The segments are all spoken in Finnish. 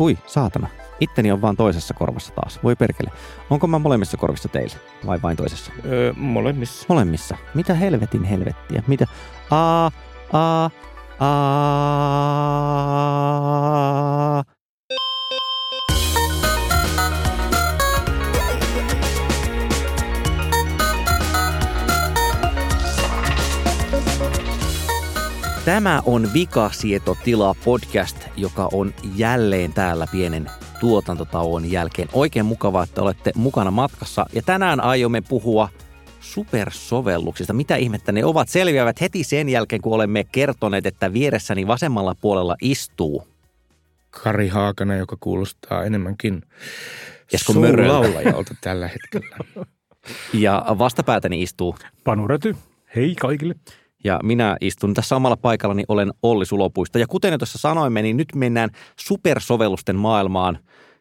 Hui, saatana. Itteni on vaan toisessa korvassa taas. Voi perkele. Onko mä molemmissa korvissa teillä? Vai vain toisessa? Öö, molemmissa. Molemmissa. Mitä helvetin helvettiä? Mitä? A, a, a. Tämä on Vikasietotila podcast, joka on jälleen täällä pienen tuotantotauon jälkeen. Oikein mukavaa, että olette mukana matkassa. Ja tänään aiomme puhua supersovelluksista. Mitä ihmettä ne ovat? Selviävät heti sen jälkeen, kun olemme kertoneet, että vieressäni vasemmalla puolella istuu. Kari Haakana, joka kuulostaa enemmänkin suulaulajalta tällä hetkellä. Ja vastapäätäni istuu Panu Räty, hei kaikille. Ja minä istun tässä samalla paikallani, olen Olli Sulopuista. Ja kuten jo tuossa sanoimme, niin nyt mennään supersovellusten maailmaan.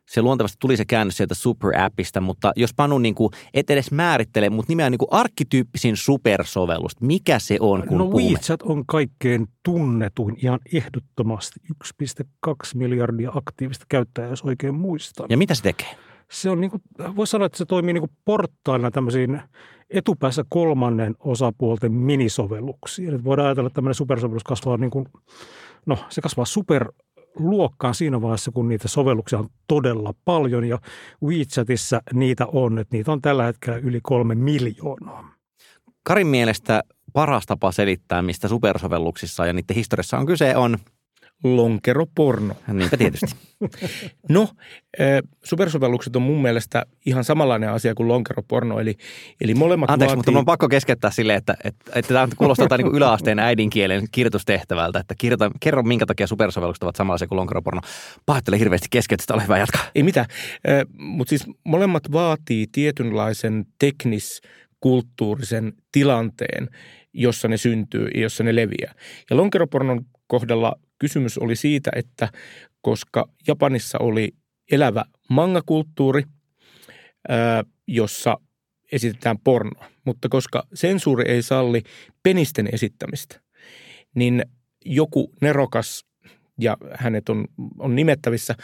Se luontevasti tuli se käännös sieltä Super-appista, mutta jos Panu niin kuin, et edes määrittele, mutta nimeä niin kuin arkkityyppisin supersovellus, mikä se on, kun no puhumme? WeChat on kaikkein tunnetuin ihan ehdottomasti 1,2 miljardia aktiivista käyttäjää, jos oikein muistan. Ja mitä se tekee? Se on niin kuin, voisi sanoa, että se toimii niin kuin portailina tämmöisiin etupäässä kolmannen osapuolten minisovelluksiin. Eli voidaan ajatella, että tämmöinen supersovellus kasvaa niin kuin, no se kasvaa superluokkaan siinä vaiheessa, kun niitä sovelluksia on todella paljon ja WeChatissa niitä on, että niitä on tällä hetkellä yli kolme miljoonaa. Karin mielestä paras tapa selittää, mistä supersovelluksissa ja niiden historiassa on kyse, on, Lonkeroporno. niinpä tietysti. No, supersovellukset on mun mielestä ihan samanlainen asia kuin lonkeroporno, eli, eli molemmat Anteeksi, vaatii... mutta mun on pakko keskeyttää silleen, että, että, että tämä kuulostaa jotain niin yläasteen äidinkielen kirjoitustehtävältä, että kirjoita, kerro minkä takia supersovellukset ovat samanlaisia kuin lonkeroporno. Pahoittelen hirveästi keskeytystä, ole hyvä jatkaa. Ei mitään, mutta siis molemmat vaatii tietynlaisen teknis-kulttuurisen tilanteen, jossa ne syntyy ja jossa ne leviää. Ja lonkeropornon kohdalla kysymys oli siitä, että koska Japanissa oli elävä mangakulttuuri, jossa esitetään pornoa, mutta koska sensuuri ei salli penisten esittämistä, niin joku nerokas ja hänet on, on nimettävissä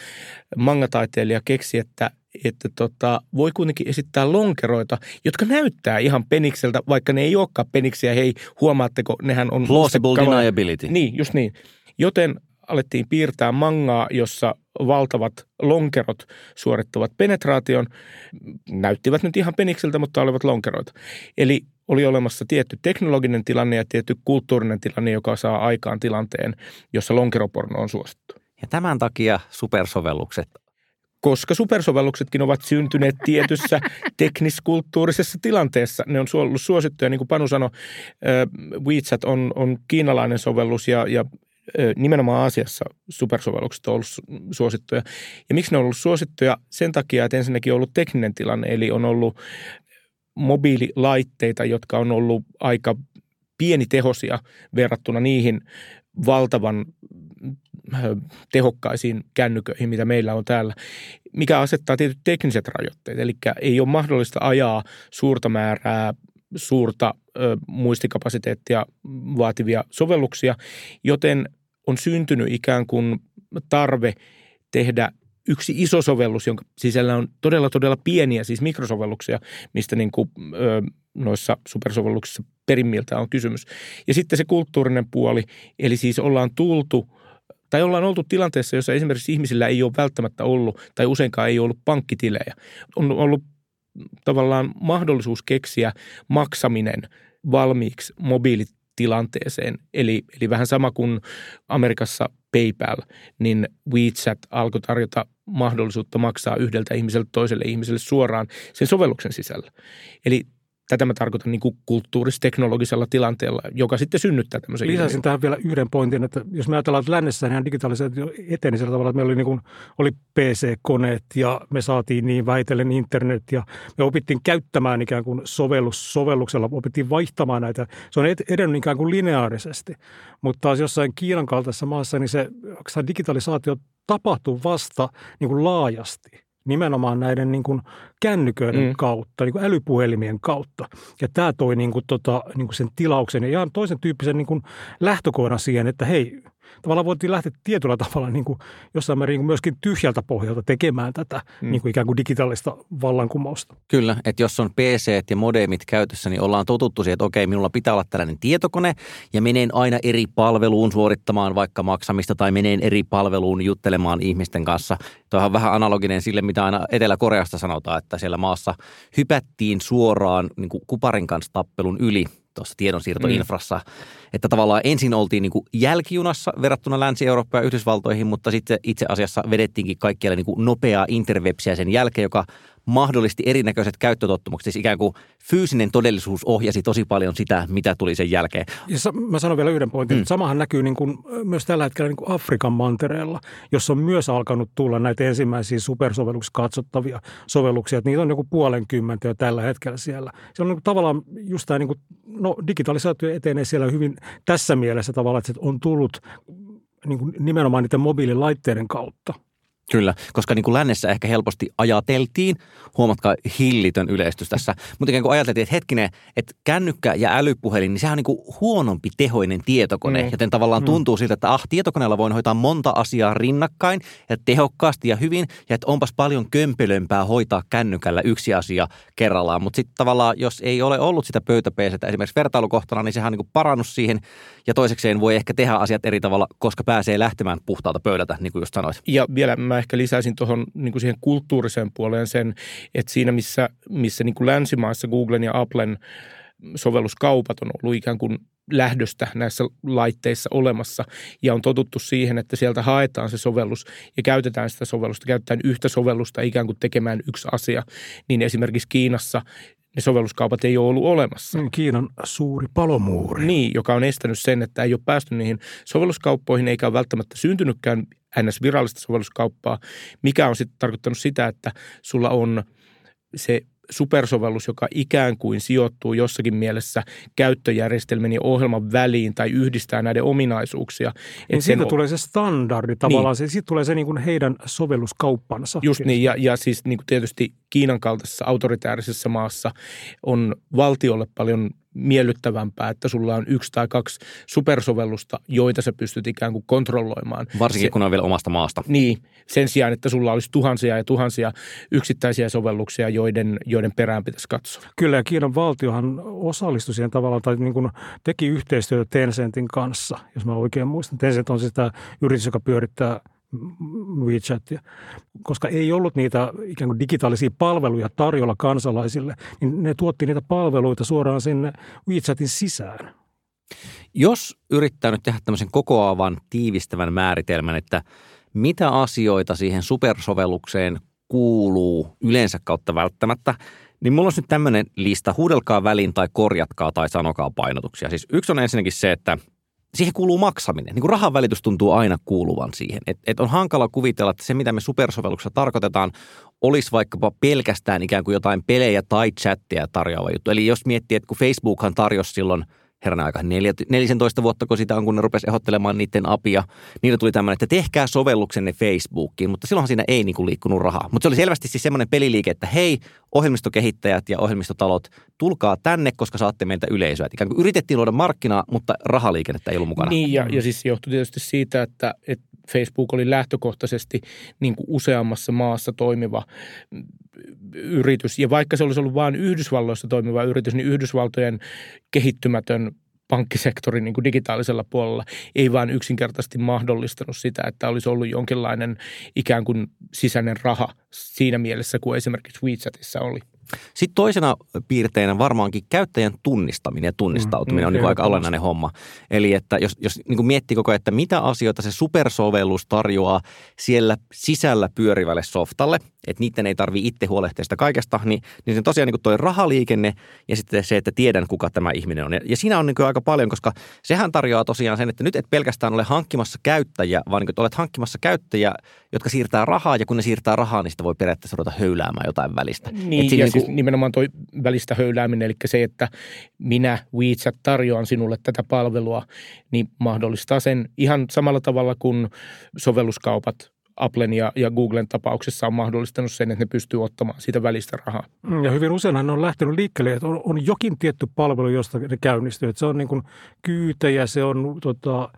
mangataiteilija keksi, että, että tota, voi kuitenkin esittää lonkeroita, jotka näyttää ihan penikseltä, vaikka ne ei olekaan peniksiä. Hei, huomaatteko, nehän on... Plausible deniability. Niin, just niin. Joten alettiin piirtää mangaa, jossa valtavat lonkerot suorittavat penetraation. Näyttivät nyt ihan penikseltä, mutta olivat lonkeroita. Eli oli olemassa tietty teknologinen tilanne ja tietty kulttuurinen tilanne, joka saa aikaan tilanteen, jossa lonkeroporno on suosittu. Ja tämän takia supersovellukset Koska supersovelluksetkin ovat syntyneet tietyssä tekniskulttuurisessa tilanteessa. Ne on ollut suosittuja, niin kuin Panu sanoi, WeChat on, on kiinalainen sovellus ja, ja nimenomaan Aasiassa supersovellukset on ollut su- suosittuja. Ja miksi ne on ollut suosittuja? Sen takia, että ensinnäkin on ollut tekninen tilanne, eli on ollut mobiililaitteita, jotka on ollut aika pienitehosia verrattuna niihin valtavan tehokkaisiin kännyköihin, mitä meillä on täällä, mikä asettaa tietyt tekniset rajoitteet. Eli ei ole mahdollista ajaa suurta määrää suurta muistikapasiteettia vaativia sovelluksia, joten on syntynyt ikään kuin tarve tehdä yksi iso sovellus, jonka sisällä on todella, todella pieniä, siis mikrosovelluksia, mistä niin kuin, ö, noissa supersovelluksissa perimmiltä on kysymys. Ja sitten se kulttuurinen puoli, eli siis ollaan tultu tai ollaan oltu tilanteessa, jossa esimerkiksi ihmisillä ei ole välttämättä ollut tai useinkaan ei ollut pankkitilejä. On ollut tavallaan mahdollisuus keksiä maksaminen valmiiksi mobiilitilanteeseen. Eli, eli vähän sama kuin Amerikassa PayPal, niin WeChat alkoi tarjota mahdollisuutta maksaa yhdeltä ihmiseltä toiselle ihmiselle suoraan sen sovelluksen sisällä. Eli tätä mä tarkoitan niin kuin kulttuuris-teknologisella tilanteella, joka sitten synnyttää tämmöisen Lisäisin ilmiön. tähän vielä yhden pointin, että jos me ajatellaan, että lännessä ihan digitalisaatio eteni sillä tavalla, että meillä oli, niin kuin, oli PC-koneet ja me saatiin niin väitellen internet ja me opittiin käyttämään ikään kuin sovellus sovelluksella, opittiin vaihtamaan näitä. Se on ed- edennyt ikään kuin lineaarisesti, mutta taas jossain Kiinan kaltaisessa maassa, niin se digitalisaatio tapahtuu vasta niin kuin laajasti nimenomaan näiden niin kuin kännyköiden Mm. kautta, niin kuin älypuhelimien kautta. Ja tämä toi niin kuin tota, niin kuin sen tilauksen ja ihan toisen tyyppisen niin kuin lähtökohdan siihen, että hei, tavallaan voitiin lähteä tietyllä tavalla niin kuin jossain määrin niin myöskin tyhjältä pohjalta tekemään tätä mm. niin kuin ikään kuin digitaalista vallankumousta. Kyllä, että jos on PC ja modemit käytössä, niin ollaan totuttu siihen, että okei, minulla pitää olla tällainen tietokone ja menen aina eri palveluun suorittamaan vaikka maksamista tai menen eri palveluun juttelemaan ihmisten kanssa. Tuo on vähän analoginen sille, mitä aina Etelä-Koreasta sanotaan, että siellä maassa hypättiin suoraan niin kuin kuparin kanssa tappelun yli tuossa tiedonsiirtoinfrassa. Mm. Että tavallaan ensin oltiin niin kuin jälkijunassa verrattuna Länsi-Eurooppaan ja Yhdysvaltoihin, mutta sitten itse asiassa vedettiinkin kaikkialle niin kuin nopeaa interwebsiä sen jälkeen, joka mahdollisti erinäköiset käyttötottumukset. Siis ikään kuin fyysinen todellisuus ohjasi tosi paljon sitä, mitä tuli sen jälkeen. Ja mä sanon vielä yhden pointin. Mm. Samahan näkyy niin kuin myös tällä hetkellä niin kuin Afrikan mantereella, jossa on myös alkanut tulla näitä ensimmäisiä supersovelluksia katsottavia sovelluksia. Että niitä on joku puolenkymmentä jo tällä hetkellä siellä. Se on niin kuin tavallaan just tämä, niin kuin, no digitalisaatio etenee siellä hyvin tässä mielessä tavallaan, että se on tullut niin kuin nimenomaan niiden mobiililaitteiden kautta – Kyllä, koska niin kuin lännessä ehkä helposti ajateltiin, huomatkaa hillitön yleistys tässä, mutta ikään kuin ajateltiin, että hetkinen, että kännykkä ja älypuhelin, niin sehän on niin kuin huonompi tehoinen tietokone, mm. joten tavallaan mm. tuntuu siltä, että ah, tietokoneella voin hoitaa monta asiaa rinnakkain ja tehokkaasti ja hyvin, ja että onpas paljon kömpelömpää hoitaa kännykällä yksi asia kerrallaan, mutta sitten tavallaan, jos ei ole ollut sitä pöytäpeesettä esimerkiksi vertailukohtana, niin sehän on niin kuin parannut siihen, ja toisekseen voi ehkä tehdä asiat eri tavalla, koska pääsee lähtemään puhtaalta pöydältä, niin kuin just sanoit. Ja vielä mä ehkä lisäisin tuohon niin siihen kulttuuriseen puoleen sen, että siinä missä, missä niin kuin länsimaissa Googlen ja Applen sovelluskaupat on ollut ikään kuin lähdöstä näissä laitteissa olemassa ja on totuttu siihen, että sieltä haetaan se sovellus ja käytetään sitä sovellusta, käytetään yhtä sovellusta ikään kuin tekemään yksi asia, niin esimerkiksi Kiinassa ne sovelluskaupat ei ole ollut olemassa. Mm, Kiinan suuri palomuuri. Niin, joka on estänyt sen, että ei ole päästy niihin sovelluskauppoihin eikä ole välttämättä syntynytkään ns. virallista sovelluskauppaa, mikä on sitten tarkoittanut sitä, että sulla on se supersovellus, joka ikään kuin sijoittuu jossakin mielessä käyttöjärjestelmän ja ohjelman väliin tai yhdistää näiden ominaisuuksia. Niin siitä o- tulee se standardi tavallaan, niin. siitä tulee se niin kuin heidän sovelluskauppansa. Just niin, ja, ja siis niin kuin tietysti Kiinan kaltaisessa autoritäärisessä maassa on valtiolle paljon miellyttävämpää, että sulla on yksi tai kaksi supersovellusta, joita sä pystyt ikään kuin kontrolloimaan. Varsinkin se, kun on vielä omasta maasta. Niin, sen sijaan, että sulla olisi tuhansia ja tuhansia yksittäisiä sovelluksia, joiden, joiden perään pitäisi katsoa. Kyllä, ja Kiinan valtiohan osallistui siihen tavallaan, tai niin kuin teki yhteistyötä Tencentin kanssa, jos mä oikein muistan. Tencent on siis tämä yritys, joka pyörittää – WeChatia, koska ei ollut niitä ikään kuin digitaalisia palveluja tarjolla kansalaisille, niin ne tuotti niitä palveluita suoraan sinne WeChatin sisään. Jos yrittää nyt tehdä tämmöisen kokoavan tiivistävän määritelmän, että mitä asioita siihen supersovellukseen kuuluu yleensä kautta välttämättä, niin mulla on nyt tämmöinen lista, huudelkaa väliin tai korjatkaa tai sanokaa painotuksia. Siis yksi on ensinnäkin se, että – siihen kuuluu maksaminen. Niin kuin rahan välitys tuntuu aina kuuluvan siihen. Et, et on hankala kuvitella, että se mitä me supersovelluksessa tarkoitetaan, olisi vaikkapa pelkästään ikään kuin jotain pelejä tai chatteja tarjoava juttu. Eli jos miettii, että kun Facebookhan tarjosi silloin – herran aika 14 vuotta, kun sitä on, kun ne rupesi ehdottelemaan niiden apia. Niille tuli tämmöinen, että tehkää sovelluksenne Facebookiin, mutta silloinhan siinä ei niin kuin liikkunut rahaa. Mutta se oli selvästi siis semmoinen peliliike, että hei, ohjelmistokehittäjät ja ohjelmistotalot, tulkaa tänne, koska saatte meiltä yleisöä. ikään kuin yritettiin luoda markkinaa, mutta rahaliikennettä ei ollut mukana. Niin, ja, ja siis se johtui tietysti siitä, että, että Facebook oli lähtökohtaisesti niin kuin useammassa maassa toimiva yritys. Ja vaikka se olisi ollut vain Yhdysvalloissa toimiva yritys, niin Yhdysvaltojen kehittymätön pankkisektori niin kuin digitaalisella puolella ei vaan yksinkertaisesti mahdollistanut sitä, että olisi ollut jonkinlainen ikään kuin sisäinen raha siinä mielessä kuin esimerkiksi WeChatissa oli. Sitten toisena piirteinä varmaankin käyttäjän tunnistaminen ja tunnistautuminen mm, on niin aika olennainen homma. Eli että jos, jos niin kuin miettii koko ajan, että mitä asioita se supersovellus tarjoaa siellä sisällä pyörivälle softalle, että niiden ei tarvi itse huolehtia sitä kaikesta, niin, niin se tosiaan niin toi rahaliikenne ja sitten se, että tiedän kuka tämä ihminen on. Ja, ja siinä on niin aika paljon, koska sehän tarjoaa tosiaan sen, että nyt et pelkästään ole hankkimassa käyttäjiä, vaan niin olet hankkimassa käyttäjiä, jotka siirtää rahaa ja kun ne siirtää rahaa, niin sitä voi periaatteessa ruveta höyläämään jotain välistä. Niin, ja siis nimenomaan tuo välistä höylääminen, eli se, että minä WeChat tarjoan sinulle tätä palvelua, niin mahdollistaa sen ihan samalla tavalla kuin sovelluskaupat Applen ja, ja Googlen tapauksessa on mahdollistanut sen, että ne pystyy ottamaan siitä välistä rahaa. Mm, ja hyvin useinhan ne on lähtenyt liikkeelle, että on, on jokin tietty palvelu, josta ne käynnistyy. Että se on niin kuin kyytejä, se on tota,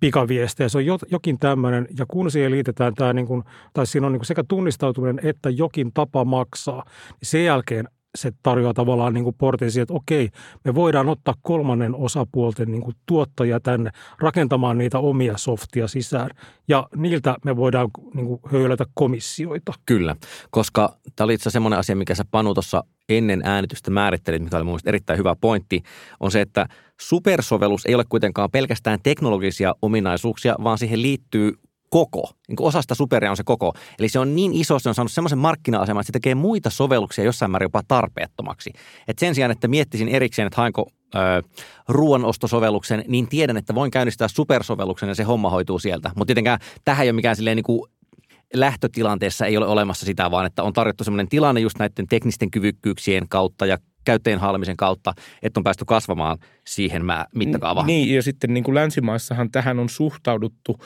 pikaviestejä, se on jokin tämmöinen. Ja kun siihen liitetään tämä, niin kuin, tai siinä on niin kuin sekä tunnistautuminen että jokin tapa maksaa, niin sen jälkeen se tarjoaa tavallaan niin portin siihen, että okei, me voidaan ottaa kolmannen osapuolten niin kuin tuottajia tänne rakentamaan niitä omia softia sisään ja niiltä me voidaan niin kuin höylätä komissioita. Kyllä, koska tämä oli itse semmoinen asia, mikä sä Panu tuossa ennen äänitystä määrittelit, mikä oli mun erittäin hyvä pointti, on se, että supersovellus ei ole kuitenkaan pelkästään teknologisia ominaisuuksia, vaan siihen liittyy koko. Niin kuin osa sitä superia on se koko. Eli se on niin iso, se on saanut semmoisen markkina-aseman, että se tekee muita sovelluksia jossain määrin jopa tarpeettomaksi. Et sen sijaan, että miettisin erikseen, että haenko ruoanostosovelluksen, niin tiedän, että voin käynnistää supersovelluksen ja se homma hoituu sieltä. Mutta tietenkään tähän ei ole mikään silleen niin kuin lähtötilanteessa ei ole olemassa sitä, vaan että on tarjottu semmoinen tilanne just näiden teknisten kyvykkyyksien kautta ja käyttäjän haalimisen kautta, että on päästy kasvamaan siihen mittakaavaan. Niin, ja sitten niin kuin länsimaissahan tähän on suhtauduttu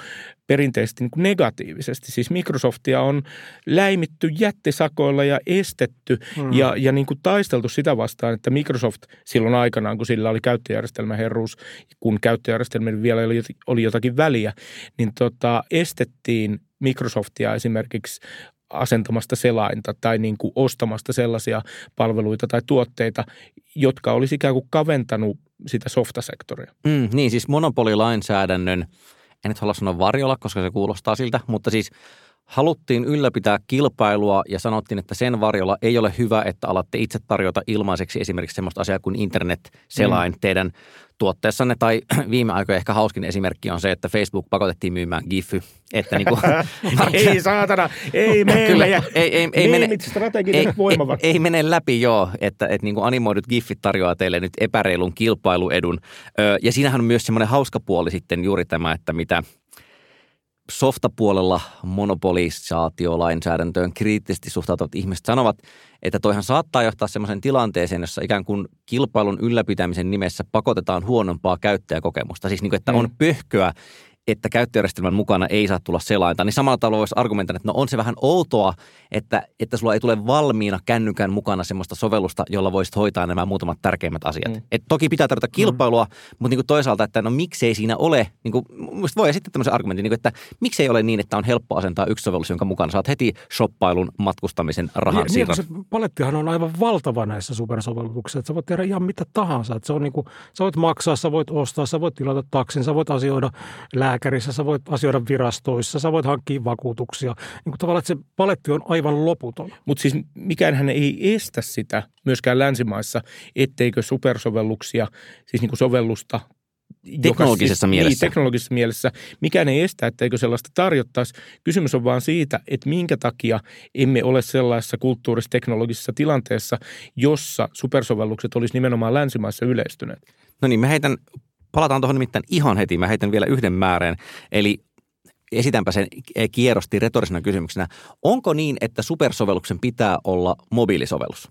perinteisesti niin kuin negatiivisesti. Siis Microsoftia on läimitty jättisakoilla ja estetty hmm. ja, ja niin kuin taisteltu sitä vastaan, että Microsoft silloin aikanaan, kun sillä oli käyttöjärjestelmäherruus, kun käyttöjärjestelmillä vielä oli, oli jotakin väliä, niin tota, estettiin Microsoftia esimerkiksi asentamasta selainta tai niin kuin ostamasta sellaisia palveluita tai tuotteita, jotka olisi ikään kuin kaventanut sitä softasektoria. Mm, niin, siis monopolilainsäädännön, en nyt halua sanoa varjolla, koska se kuulostaa siltä, mutta siis haluttiin ylläpitää kilpailua ja sanottiin, että sen varjolla ei ole hyvä, että alatte itse tarjota ilmaiseksi esimerkiksi sellaista asiaa kuin internet-selain mm. teidän tuotteessanne. Tai viime aikoina ehkä hauskin esimerkki on se, että Facebook pakotettiin myymään GIFy. Että niin kuin, ei saatana, ei mene. Kyllä, ei, ei, ei, ei, mene, ei, ei, ei, mene läpi joo, että, että niin kuin animoidut GIFit tarjoaa teille nyt epäreilun kilpailuedun. Ja siinähän on myös semmoinen hauska puoli sitten juuri tämä, että mitä – softapuolella monopolisaatiolainsäädäntöön kriittisesti suhtautuvat ihmiset sanovat, että toihan saattaa johtaa sellaisen tilanteeseen, jossa ikään kuin kilpailun ylläpitämisen nimessä pakotetaan huonompaa käyttäjäkokemusta. Siis niin kuin, että on mm. pöhköä että käyttöjärjestelmän mukana ei saa tulla selainta, niin samalla tavalla voisi argumentoida, että no on se vähän outoa, että, että sulla ei tule valmiina kännykän mukana semmoista sovellusta, jolla voisit hoitaa nämä muutamat tärkeimmät asiat. Mm. Et toki pitää tarjota kilpailua, mm. mutta niin kuin toisaalta, että no miksei siinä ole, niin kuin, voi esittää tämmöisen argumentin, niin kuin, että miksei ole niin, että on helppo asentaa yksi sovellus, jonka mukana saat heti shoppailun, matkustamisen, rahan niin, siirron. Niin, se palettihan on aivan valtava näissä supersovelluksissa, että sä voit tehdä ihan mitä tahansa. Että se on niin kuin, sä voit maksaa, sä voit ostaa, sä voit tilata taksin, sä voit asioida lää lääkärissä, sä voit asioida virastoissa, sä voit hankkia vakuutuksia. Niin kuin tavallaan, että se paletti on aivan loputon. Mutta siis mikään ei estä sitä myöskään länsimaissa, etteikö supersovelluksia, siis niin kuin sovellusta Teknologisessa joka, mielessä. Niin, teknologisessa mielessä. Mikään ei estä, etteikö sellaista tarjottaisi. Kysymys on vaan siitä, että minkä takia emme ole sellaisessa kulttuuris-teknologisessa tilanteessa, jossa supersovellukset olisi nimenomaan länsimaissa yleistyneet. No niin, mä heitän Palataan tuohon nimittäin ihan heti. Mä heitän vielä yhden määrän. Eli esitänpä sen kierrosti retorisena kysymyksenä. Onko niin, että supersovelluksen pitää olla mobiilisovellus?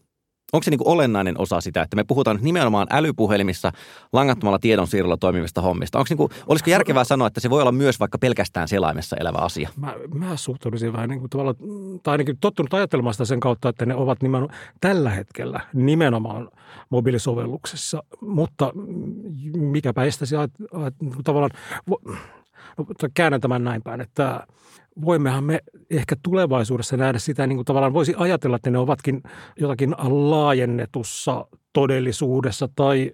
Onko se niin kuin olennainen osa sitä, että me puhutaan nimenomaan älypuhelimissa langattomalla tiedonsiirrolla toimivista hommista? Onko niin kuin, olisiko järkevää sanoa, että se voi olla myös vaikka pelkästään selaimessa elävä asia? Mä, mä suhtauduisin vähän niin kuin tavallaan, tai ainakin tottunut ajattelemaan sitä sen kautta, että ne ovat nimenomaan tällä hetkellä nimenomaan mobiilisovelluksessa, mutta mikäpä estäisi tavallaan, no, käännän tämän näin päin, että voimmehan me ehkä tulevaisuudessa nähdä sitä, niin kuin tavallaan voisi ajatella, että ne ovatkin jotakin laajennetussa todellisuudessa tai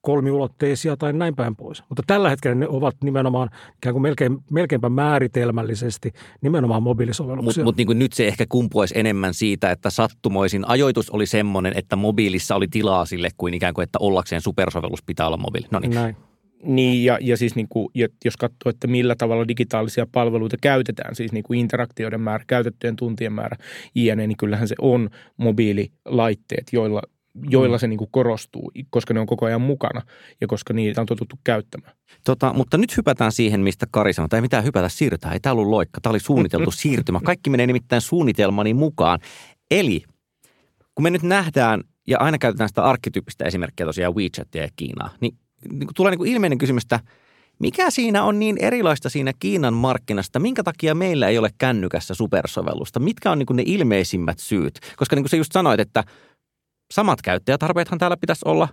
kolmiulotteisia tai näin päin pois. Mutta tällä hetkellä ne ovat nimenomaan ikään kuin melkein, melkeinpä määritelmällisesti nimenomaan mobiilisovelluksia. Mutta mut niin nyt se ehkä kumpuaisi enemmän siitä, että sattumoisin ajoitus oli semmoinen, että mobiilissa oli tilaa sille kuin ikään kuin, että ollakseen supersovellus pitää olla mobiili. No niin. Niin, ja, ja siis niin kuin, jos katsoo, että millä tavalla digitaalisia palveluita käytetään, siis niin kuin interaktioiden määrä, käytettyjen tuntien määrä, jne, niin kyllähän se on mobiililaitteet, joilla, joilla mm. se niin kuin korostuu, koska ne on koko ajan mukana ja koska niitä on totuttu käyttämään. Tota, mutta nyt hypätään siihen, mistä Kari sanoi. Ei mitään hypätä, siirrytään. Ei tämä ollut loikka, tämä oli suunniteltu siirtymä. Kaikki menee nimittäin suunnitelmani mukaan. Eli kun me nyt nähdään, ja aina käytetään sitä arkkityyppistä esimerkkiä tosiaan WeChatia ja Kiinaa, niin niin kuin tulee niin kuin ilmeinen kysymys, että Mikä siinä on niin erilaista siinä Kiinan markkinasta? Minkä takia meillä ei ole kännykässä supersovellusta? Mitkä on niin ne ilmeisimmät syyt? Koska niin kuin sä just sanoit, että samat käyttäjätarpeethan täällä pitäisi olla.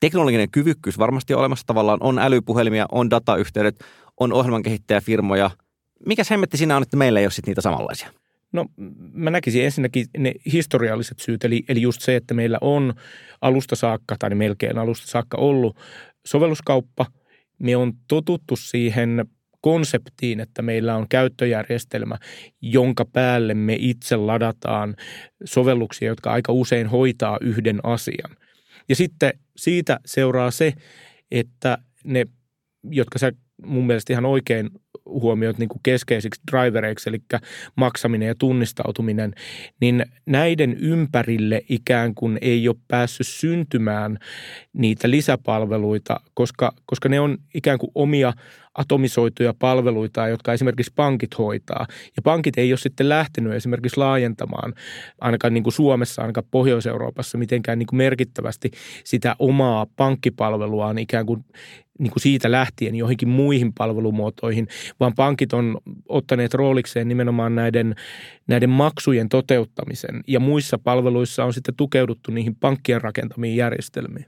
Teknologinen kyvykkyys varmasti olemassa tavallaan. On älypuhelimia, on datayhteydet, on ohjelmankehittäjäfirmoja. Mikä hemmetti siinä on, että meillä ei ole sit niitä samanlaisia? No mä näkisin ensinnäkin ne historialliset syyt, eli, eli just se, että meillä on alusta saakka tai melkein alusta saakka ollut sovelluskauppa. Me on totuttu siihen konseptiin, että meillä on käyttöjärjestelmä, jonka päälle me itse ladataan sovelluksia, jotka aika usein hoitaa yhden asian. Ja sitten siitä seuraa se, että ne, jotka sä mun mielestä ihan oikein huomioit niin kuin keskeisiksi drivereiksi, eli maksaminen ja tunnistautuminen, niin näiden ympärille ikään kuin ei ole päässyt syntymään niitä lisäpalveluita, koska, koska ne on ikään kuin omia atomisoituja palveluita, jotka esimerkiksi pankit hoitaa. Ja pankit ei ole sitten lähtenyt esimerkiksi laajentamaan, ainakaan niin kuin Suomessa, ainakaan Pohjois-Euroopassa, mitenkään niin kuin merkittävästi sitä omaa pankkipalveluaan ikään kuin niin kuin siitä lähtien johonkin muihin palvelumuotoihin, vaan pankit on ottaneet roolikseen nimenomaan näiden, näiden maksujen toteuttamisen ja muissa palveluissa on sitten tukeuduttu niihin pankkien rakentamiin järjestelmiin.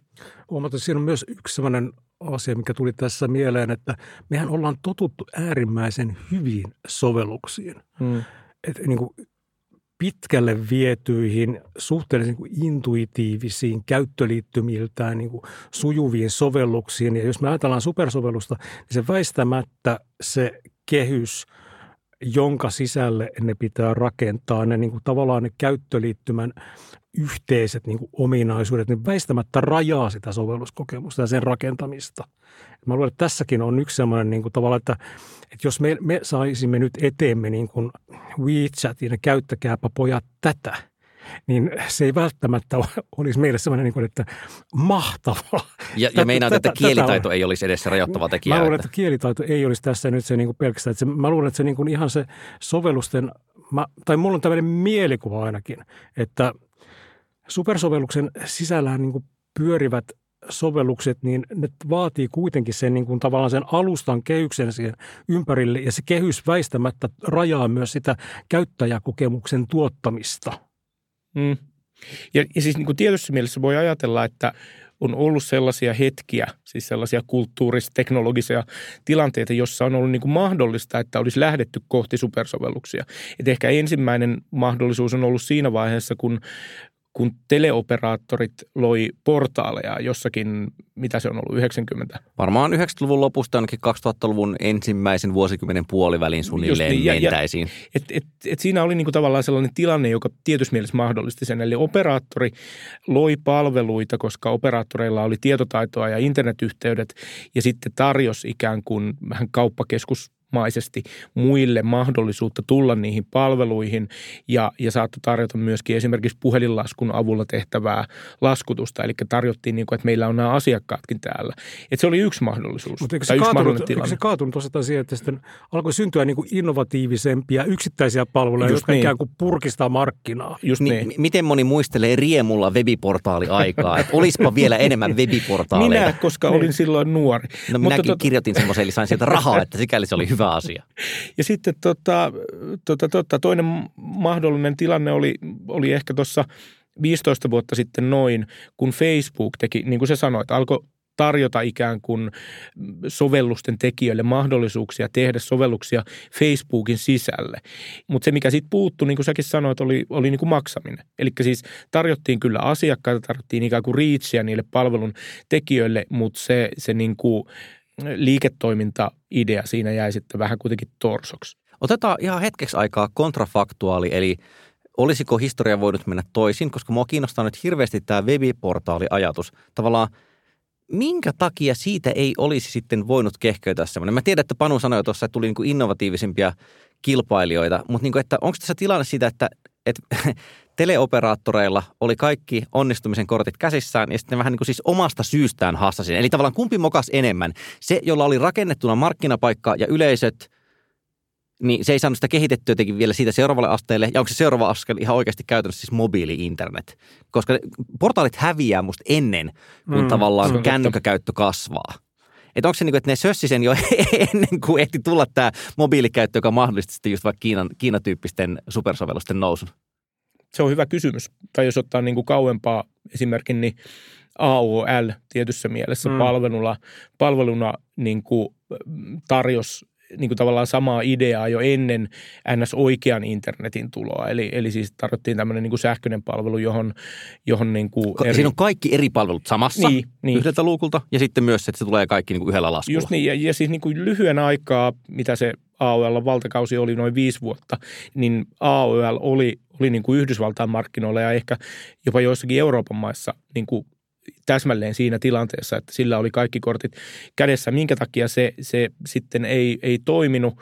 Huomataan, siinä on myös yksi sellainen asia, mikä tuli tässä mieleen, että mehän ollaan totuttu äärimmäisen hyviin sovelluksiin. Hmm. Et niin kuin pitkälle vietyihin, suhteellisen niin intuitiivisiin, käyttöliittymiltään niin kuin sujuviin sovelluksiin. Ja jos me ajatellaan supersovellusta, niin se väistämättä se kehys, jonka sisälle ne pitää rakentaa, ne niin kuin tavallaan ne käyttöliittymän yhteiset niin kuin ominaisuudet, niin väistämättä rajaa sitä sovelluskokemusta ja sen rakentamista. Mä luulen, että tässäkin on yksi sellainen niin kuin tavalla, että, että jos me, me saisimme nyt eteemme niin kuin WeChatin käyttäkääpä pojat tätä, niin se ei välttämättä olisi meille sellainen, niin kuin, että mahtavaa. Ja, ja meinaat, että kielitaito ei olisi edes rajoittava tekijä. Mä luulen, että kielitaito ei olisi tässä nyt se niin kuin pelkästään. Että se, mä luulen, että se niin kuin ihan se sovellusten, mä, tai mulla on tämmöinen mielikuva ainakin, että supersovelluksen sisällään niin kuin pyörivät sovellukset, niin ne vaatii kuitenkin sen niin kuin tavallaan sen alustan kehyksen siihen ympärille ja se kehys väistämättä rajaa myös sitä käyttäjäkokemuksen tuottamista. Mm. Ja, ja siis niin kuin tietyssä mielessä voi ajatella, että on ollut sellaisia hetkiä, siis sellaisia kulttuuris-teknologisia tilanteita, jossa on ollut niin kuin mahdollista, että olisi lähdetty kohti supersovelluksia. Et ehkä ensimmäinen mahdollisuus on ollut siinä vaiheessa, kun kun teleoperaattorit loi portaaleja jossakin, mitä se on ollut, 90? Varmaan 90-luvun lopusta ainakin 2000-luvun ensimmäisen vuosikymmenen puolivälin suunnilleen niin, ja, mentäisiin. Ja, et, et, et siinä oli niinku tavallaan sellainen tilanne, joka tietyssä mielessä mahdollisti sen. Eli operaattori loi palveluita, koska operaattoreilla oli tietotaitoa ja internetyhteydet ja sitten tarjosi ikään kuin vähän kauppakeskus maisesti muille mahdollisuutta tulla niihin palveluihin ja, ja saattoi tarjota myöskin esimerkiksi puhelinlaskun avulla tehtävää laskutusta. Eli tarjottiin, niin kuin, että meillä on nämä asiakkaatkin täällä. Että se oli yksi mahdollisuus. Mutta eikö se, kaatunut, eikö se kaatunut osata siihen, että sitten alkoi syntyä niin kuin innovatiivisempia yksittäisiä palveluja, Just jotka niin. ikään kuin purkistaa markkinaa? Just niin. niin. Miten moni muistelee riemulla webiportaali-aikaa? että olispa vielä enemmän webiportaaleja? Minä, koska olin niin. silloin nuori. No minäkin tot... kirjoitin semmoisen, eli sain sieltä rahaa, että sikäli se oli hyvä hyvä asia. Ja sitten tota, tota, tota, toinen mahdollinen tilanne oli, oli ehkä tuossa 15 vuotta sitten noin, kun Facebook teki, niin kuin se sanoit, alkoi tarjota ikään kuin sovellusten tekijöille mahdollisuuksia tehdä sovelluksia Facebookin sisälle. Mutta se, mikä siitä puuttui, niin kuin säkin sanoit, oli, oli niin kuin maksaminen. Eli siis tarjottiin kyllä asiakkaita, tarjottiin ikään kuin reachia niille palvelun tekijöille, mutta se, se niin kuin liiketoiminta-idea siinä jäi sitten vähän kuitenkin torsoksi. Otetaan ihan hetkeksi aikaa kontrafaktuaali, eli olisiko historia voinut mennä toisin, koska mua kiinnostaa nyt hirveästi tämä webiportaali-ajatus. Tavallaan minkä takia siitä ei olisi sitten voinut kehkeytää semmoinen? Mä tiedän, että Panu sanoi tuossa, että tuli niin innovatiivisimpia kilpailijoita, mutta niin kuin, että onko tässä tilanne siitä, että, että teleoperaattoreilla oli kaikki onnistumisen kortit käsissään ja sitten vähän niin kuin siis omasta syystään hassasin. Eli tavallaan kumpi mokas enemmän? Se, jolla oli rakennettuna markkinapaikka ja yleisöt, niin se ei saanut sitä kehitettyä jotenkin vielä siitä seuraavalle asteelle. Ja onko se seuraava askel ihan oikeasti käytännössä siis mobiili-internet? Koska portaalit häviää musta ennen, kun mm, tavallaan kännykkäkäyttö kasvaa. Että onko se niin kuin, että ne sössi sen jo ennen kuin ehti tulla tämä mobiilikäyttö, joka mahdollisti sitten just vaikka Kiinan, Kiinatyyppisten supersovellusten nousun? Se on hyvä kysymys. Tai jos ottaa niin kuin kauempaa esimerkin, niin AOL tietyssä mielessä mm. palveluna, palveluna niin kuin tarjosi niin kuin tavallaan samaa ideaa jo ennen ns. oikean internetin tuloa. Eli, eli siis tarvittiin tämmöinen niin kuin sähköinen palvelu, johon, johon niin kuin eri... Siinä on kaikki eri palvelut samassa niin, niin. yhdeltä luukulta ja sitten myös, että se tulee kaikki niin kuin yhdellä laskulla. Just niin, ja, ja siis niin kuin lyhyen aikaa, mitä se AOL valtakausi oli noin viisi vuotta, niin AOL oli, oli niin kuin Yhdysvaltain markkinoilla ja ehkä jopa joissakin Euroopan maissa niin kuin täsmälleen siinä tilanteessa, että sillä oli kaikki kortit kädessä. Minkä takia se, se sitten ei, ei toiminut,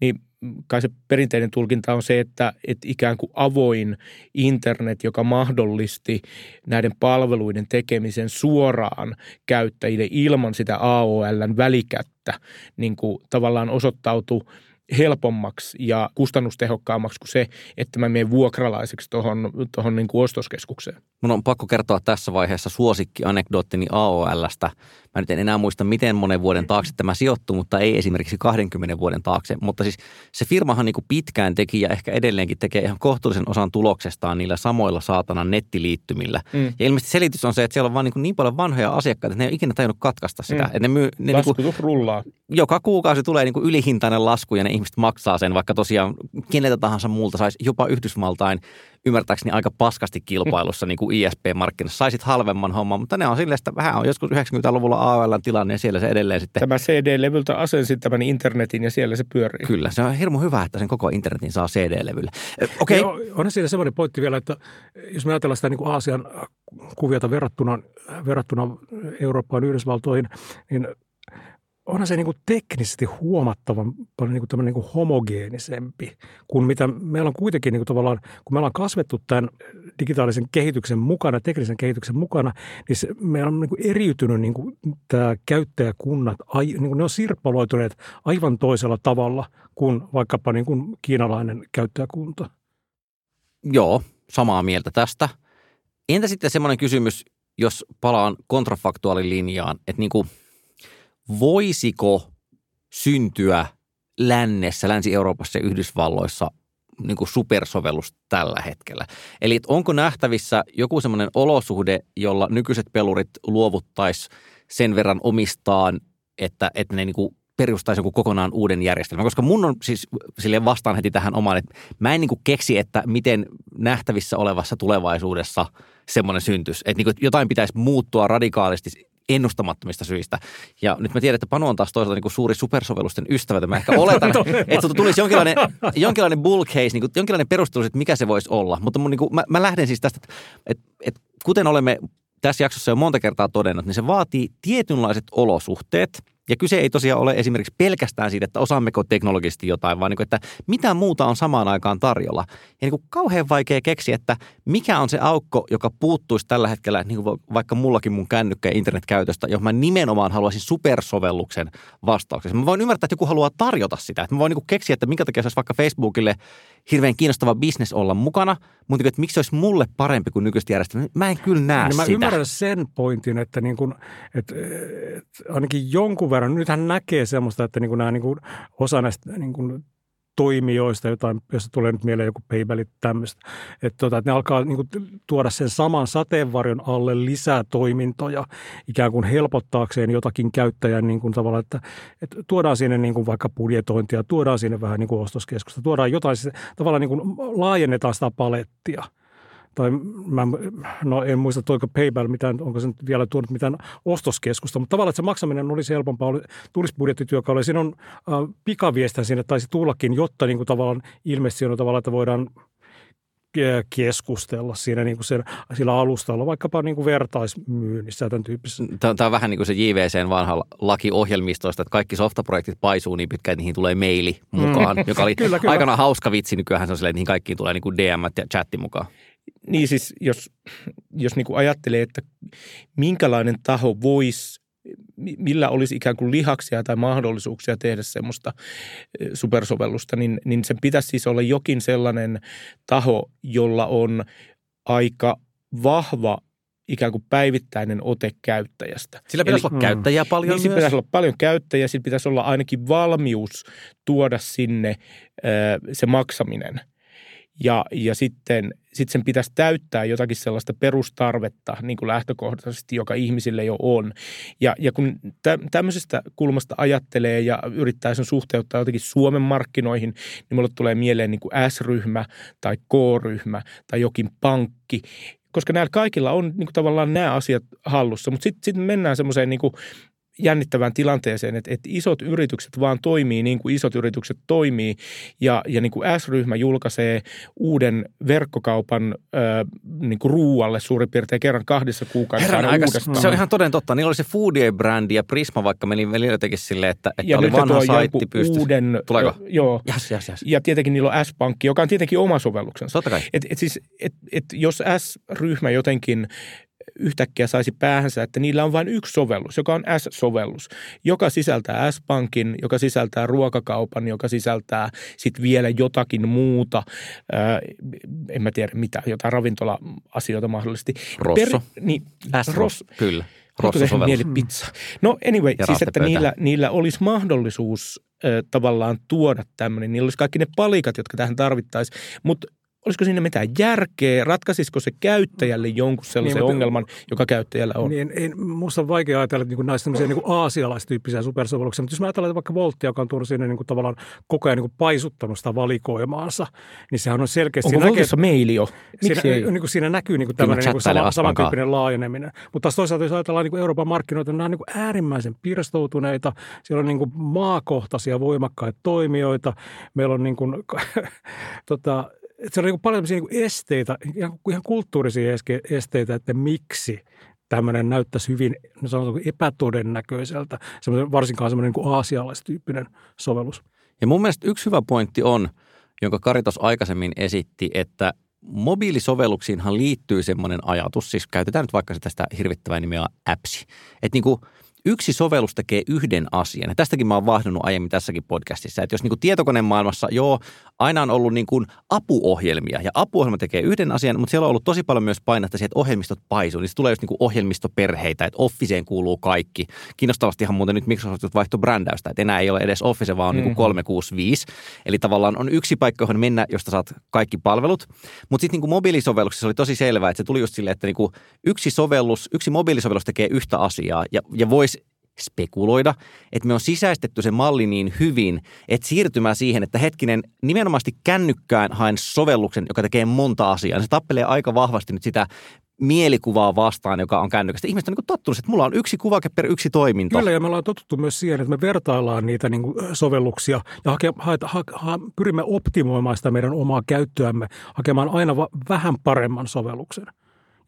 niin kai se perinteinen tulkinta on se, että, että ikään kuin avoin internet, joka mahdollisti näiden palveluiden tekemisen suoraan käyttäjille ilman sitä AOLn välikättä, niin kuin tavallaan osoittautui – helpommaksi ja kustannustehokkaammaksi kuin se, että mä menen vuokralaiseksi tuohon tohon niin ostoskeskukseen. Mun on pakko kertoa tässä vaiheessa suosikki anekdoottini AOLstä. Mä nyt en enää muista, miten monen vuoden taakse tämä sijoittuu, mutta ei esimerkiksi 20 vuoden taakse. Mutta siis se firmahan niin kuin pitkään teki ja ehkä edelleenkin tekee ihan kohtuullisen osan tuloksestaan niillä samoilla saatanan nettiliittymillä. Mm. Ja ilmeisesti selitys on se, että siellä on vaan niin, niin paljon vanhoja asiakkaita, että ne ei ole ikinä tajunnut katkaista sitä. Mm. Että ne myy, ne niin kuin, rullaa. Joka kuukausi tulee niin kuin ylihintainen lasku ja ne ihmiset maksaa sen, vaikka tosiaan keneltä tahansa muulta saisi jopa Yhdysvaltain ymmärtääkseni aika paskasti kilpailussa niin kuin ISP-markkinassa. Saisit halvemman homman, mutta ne on silleen, että vähän on joskus 90-luvulla AOL tilanne ja siellä se edelleen sitten. Tämä CD-levyltä asensit tämän internetin ja siellä se pyörii. Kyllä, se on hirmu hyvä, että sen koko internetin saa CD-levylle. Okei. Okay. On siinä semmoinen pointti vielä, että jos me ajatellaan sitä niin kuin Aasian kuviota verrattuna, verrattuna Eurooppaan ja Yhdysvaltoihin, niin onhan se niin kuin teknisesti huomattavan paljon niin kuin niin kuin homogeenisempi kuin mitä meillä on kuitenkin niin kuin tavallaan, kun me ollaan kasvettu tämän digitaalisen kehityksen mukana, teknisen kehityksen mukana, niin se, meillä on niin kuin eriytynyt niin kuin tämä käyttäjäkunnat, ai, niin kuin ne on sirppaloituneet aivan toisella tavalla kuin vaikkapa niin kuin kiinalainen käyttäjäkunta. Joo, samaa mieltä tästä. Entä sitten semmoinen kysymys, jos palaan kontrafaktuaalilinjaan, että niin kuin – voisiko syntyä lännessä, Länsi-Euroopassa ja Yhdysvalloissa niin kuin supersovellus tällä hetkellä. Eli onko nähtävissä joku semmoinen olosuhde, jolla nykyiset pelurit luovuttaisi sen verran omistaan, että, että ne niin kuin perustaisi joku kokonaan uuden järjestelmän. Koska mun on siis sille vastaan heti tähän omaan, että mä en niin kuin keksi, että miten nähtävissä olevassa tulevaisuudessa semmoinen syntyisi. Että niin kuin jotain pitäisi muuttua radikaalisti ennustamattomista syistä. Ja nyt mä tiedän, että Panu on taas toisaalta niin kuin suuri supersovellusten ystävä. Mä ehkä oletan, että tulisi jonkinlainen, jonkinlainen bull case, niin kuin, jonkinlainen perustelu, että mikä se voisi olla. Mutta mun, niin kuin, mä, mä lähden siis tästä, että, että, että kuten olemme tässä jaksossa jo monta kertaa todennut, niin se vaatii tietynlaiset olosuhteet – ja kyse ei tosiaan ole esimerkiksi pelkästään siitä, että osaammeko teknologisesti jotain, vaan niin kuin, että mitä muuta on samaan aikaan tarjolla. Ja niin kuin kauhean vaikea keksiä, että mikä on se aukko, joka puuttuisi tällä hetkellä, niin kuin vaikka mullakin mun kännykkä ja internetkäytöstä, johon mä nimenomaan haluaisin supersovelluksen vastauksen. Mä voin ymmärtää, että joku haluaa tarjota sitä. Että mä voin niin kuin keksiä, että minkä takia se olisi vaikka Facebookille hirveän kiinnostava bisnes olla mukana, mutta niin että miksi se olisi mulle parempi kuin nykyistä järjestelmää. Mä en kyllä näe niin mä sitä. Mä ymmärrän sen pointin, että, niin kuin, että, että ainakin jonkun verran, nythän näkee semmoista, että niin kuin nämä niin kuin osa näistä niin kuin toimijoista, jotain, jos tulee nyt mieleen joku PayPal tämmöistä, että, tota, että ne alkaa niin kuin, tuoda sen saman sateenvarjon alle lisää toimintoja ikään kuin helpottaakseen jotakin käyttäjän niin kuin tavalla, että, että tuodaan sinne niin kuin vaikka budjetointia, tuodaan sinne vähän niin kuin ostoskeskusta, tuodaan jotain, tavallaan niin kuin laajennetaan sitä palettia – tai mä, no en muista toiko PayPal mitään, onko se nyt vielä tuonut mitään ostoskeskusta, mutta tavallaan, että se maksaminen olisi helpompaa, oli, tulisi budjettityökalu. Siinä on äh, pikaviestin sinne taisi tullakin, jotta niin kuin tavallaan ilmeisesti on tavallaan, että voidaan keskustella siinä niin kuin sen, sillä alustalla, vaikkapa niin kuin vertaismyynnissä ja tämän tyyppisessä. Tämä on vähän niin kuin se JVCn vanha laki ohjelmistoista, että kaikki softaprojektit paisuu niin pitkään, että niihin tulee maili mukaan, mm. joka oli kyllä, kyllä. aikana hauska vitsi. Nykyään se on silleen, että niihin kaikkiin tulee niin kuin DM ja chatti mukaan. Niin siis, jos, jos niin kuin ajattelee, että minkälainen taho voisi, millä olisi ikään kuin lihaksia tai mahdollisuuksia tehdä semmoista supersovellusta, niin, niin sen pitäisi siis olla jokin sellainen taho, jolla on aika vahva ikään kuin päivittäinen ote käyttäjästä. Sillä pitäisi Eli, olla käyttäjiä paljon niin myös. pitäisi olla paljon käyttäjiä, sillä pitäisi olla ainakin valmius tuoda sinne se maksaminen – ja, ja sitten sit sen pitäisi täyttää jotakin sellaista perustarvetta niin kuin lähtökohtaisesti, joka ihmisille jo on. Ja, ja kun tä, tämmöisestä kulmasta ajattelee ja yrittää sen suhteuttaa jotenkin Suomen markkinoihin, niin mulle tulee mieleen niin kuin S-ryhmä tai K-ryhmä tai jokin pankki, koska näillä kaikilla on niin kuin tavallaan nämä asiat hallussa. Mutta sitten sit mennään semmoiseen niin jännittävään tilanteeseen, että, että isot yritykset vaan toimii niin kuin isot yritykset toimii ja, ja niin kuin S-ryhmä julkaisee uuden verkkokaupan äh, niin kuin ruualle suurin piirtein kerran kahdessa kuukaudessa Herran uudestaan. Se on ihan toden totta. Niillä oli se Foodie-brändi ja Prisma vaikka meni välillä jotenkin silleen, että, että ja oli vanha saitti pystyssä. Uuden, Tuleeko? Joo. Yes, yes, yes. Ja tietenkin niillä on S-pankki, joka on tietenkin oma sovelluksensa. Totta kai. Et, et siis, et, et jos S-ryhmä jotenkin yhtäkkiä saisi päähänsä, että niillä on vain yksi sovellus, joka on S-sovellus, joka sisältää S-pankin, joka sisältää ruokakaupan, joka sisältää sitten vielä jotakin muuta, äh, en mä tiedä mitä, jotain ravintola-asioita mahdollisesti. Rosso. Per, niin, S-Rosso, kyllä. Rosso mieli pizza. No anyway, ja siis että niillä, niillä olisi mahdollisuus tavallaan tuoda tämmöinen, niillä olisi kaikki ne palikat, jotka tähän tarvittaisiin, mutta olisiko siinä mitään järkeä? Ratkaisisiko se käyttäjälle jonkun sellaisen niin, ongelman, joka käyttäjällä on? Niin, ei, musta on vaikea ajatella, että niin näistä niin aasialaistyyppisiä supersovelluksia, mutta jos mä ajattelen vaikka Volttia, joka on tuonut sinne niin kuin tavallaan koko ajan niin kuin paisuttanut sitä valikoimaansa, niin sehän on selkeästi... Onko Voltissa meili jo? Miksi siinä, ei? Niin kuin siinä näkyy niin kuin tämmöinen niin sama, samantyyppinen laajeneminen. Mutta taas toisaalta, jos ajatellaan niin kuin Euroopan markkinoita, niin nämä on niin kuin äärimmäisen pirstoutuneita. Siellä on niin kuin maakohtaisia voimakkaita toimijoita. Meillä on niin kuin, tota, että se on niin paljon niin esteitä, ihan, ihan kulttuurisia esteitä, että miksi tämmöinen näyttäisi hyvin no sanotaan, epätodennäköiseltä, varsinkaan semmoinen niin aasialaistyyppinen sovellus. Ja mun mielestä yksi hyvä pointti on, jonka Karitos aikaisemmin esitti, että mobiilisovelluksiinhan liittyy semmoinen ajatus, siis käytetään nyt vaikka tästä hirvittävää nimeä appsi, että niin kuin – yksi sovellus tekee yhden asian. Ja tästäkin mä oon vahdannut aiemmin tässäkin podcastissa, että jos niin kuin tietokoneen maailmassa, joo, aina on ollut niin kuin apuohjelmia ja apuohjelma tekee yhden asian, mutta siellä on ollut tosi paljon myös painetta siihen, että ohjelmistot paisuu. Niin se tulee just niin kuin ohjelmistoperheitä, että Officeen kuuluu kaikki. Kiinnostavasti ihan muuten nyt Microsoft vaihtoi brändäystä, että enää ei ole edes Office, vaan on mm-hmm. niin kuin 365. Eli tavallaan on yksi paikka, johon mennä, josta saat kaikki palvelut. Mutta sitten niin mobiilisovelluksessa oli tosi selvää, että se tuli just silleen, että niin kuin yksi sovellus, yksi mobiilisovellus tekee yhtä asiaa ja, ja voisi spekuloida, että me on sisäistetty se malli niin hyvin, että siirtymään siihen, että hetkinen, nimenomaan kännykkään haen sovelluksen, joka tekee monta asiaa. Se tappelee aika vahvasti nyt sitä mielikuvaa vastaan, joka on kännykästä. Ihmiset on niin tottunut, että mulla on yksi kuvake per yksi toiminto. Kyllä, ja me ollaan totuttu myös siihen, että me vertaillaan niitä niin kuin sovelluksia ja hake, ha, ha, ha, pyrimme optimoimaan sitä meidän omaa käyttöämme, hakemaan aina va, vähän paremman sovelluksen.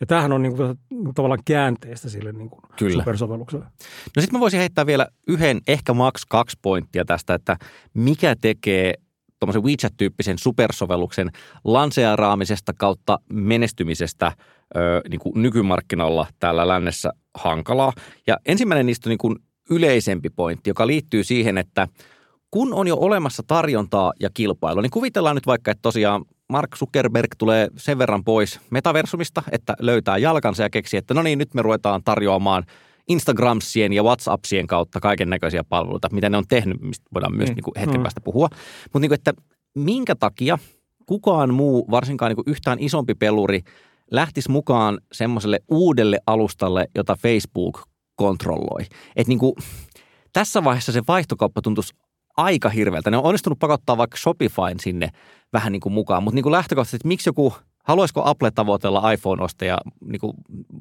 Ja tämähän on niin kuin, tavallaan käänteistä sille niin kuin Kyllä. supersovellukselle. No sitten mä voisin heittää vielä yhden, ehkä maks kaksi pointtia tästä, että mikä tekee tuommoisen WeChat-tyyppisen supersovelluksen lanseeraamisesta kautta menestymisestä ö, niin kuin nykymarkkinoilla täällä lännessä hankalaa. Ja ensimmäinen niistä on niin kuin yleisempi pointti, joka liittyy siihen, että kun on jo olemassa tarjontaa ja kilpailua, niin kuvitellaan nyt vaikka, että tosiaan Mark Zuckerberg tulee sen verran pois metaversumista, että löytää jalkansa ja keksii, että no niin, nyt me ruvetaan tarjoamaan Instagramsien ja WhatsAppsien kautta kaiken näköisiä palveluita, mitä ne on tehnyt, mistä voidaan myös mm. niin kuin hetken mm. päästä puhua. Mutta niin kuin, että minkä takia kukaan muu, varsinkaan niin kuin yhtään isompi peluri, lähtisi mukaan semmoiselle uudelle alustalle, jota Facebook kontrolloi. Että niin kuin, tässä vaiheessa se vaihtokauppa tuntuisi aika hirveältä. Ne on onnistunut pakottaa vaikka Shopifyn sinne vähän niin kuin mukaan, mutta niin kuin lähtökohtaisesti, että miksi joku haluaisiko Apple tavoitella iPhone-ostaja niin kuin,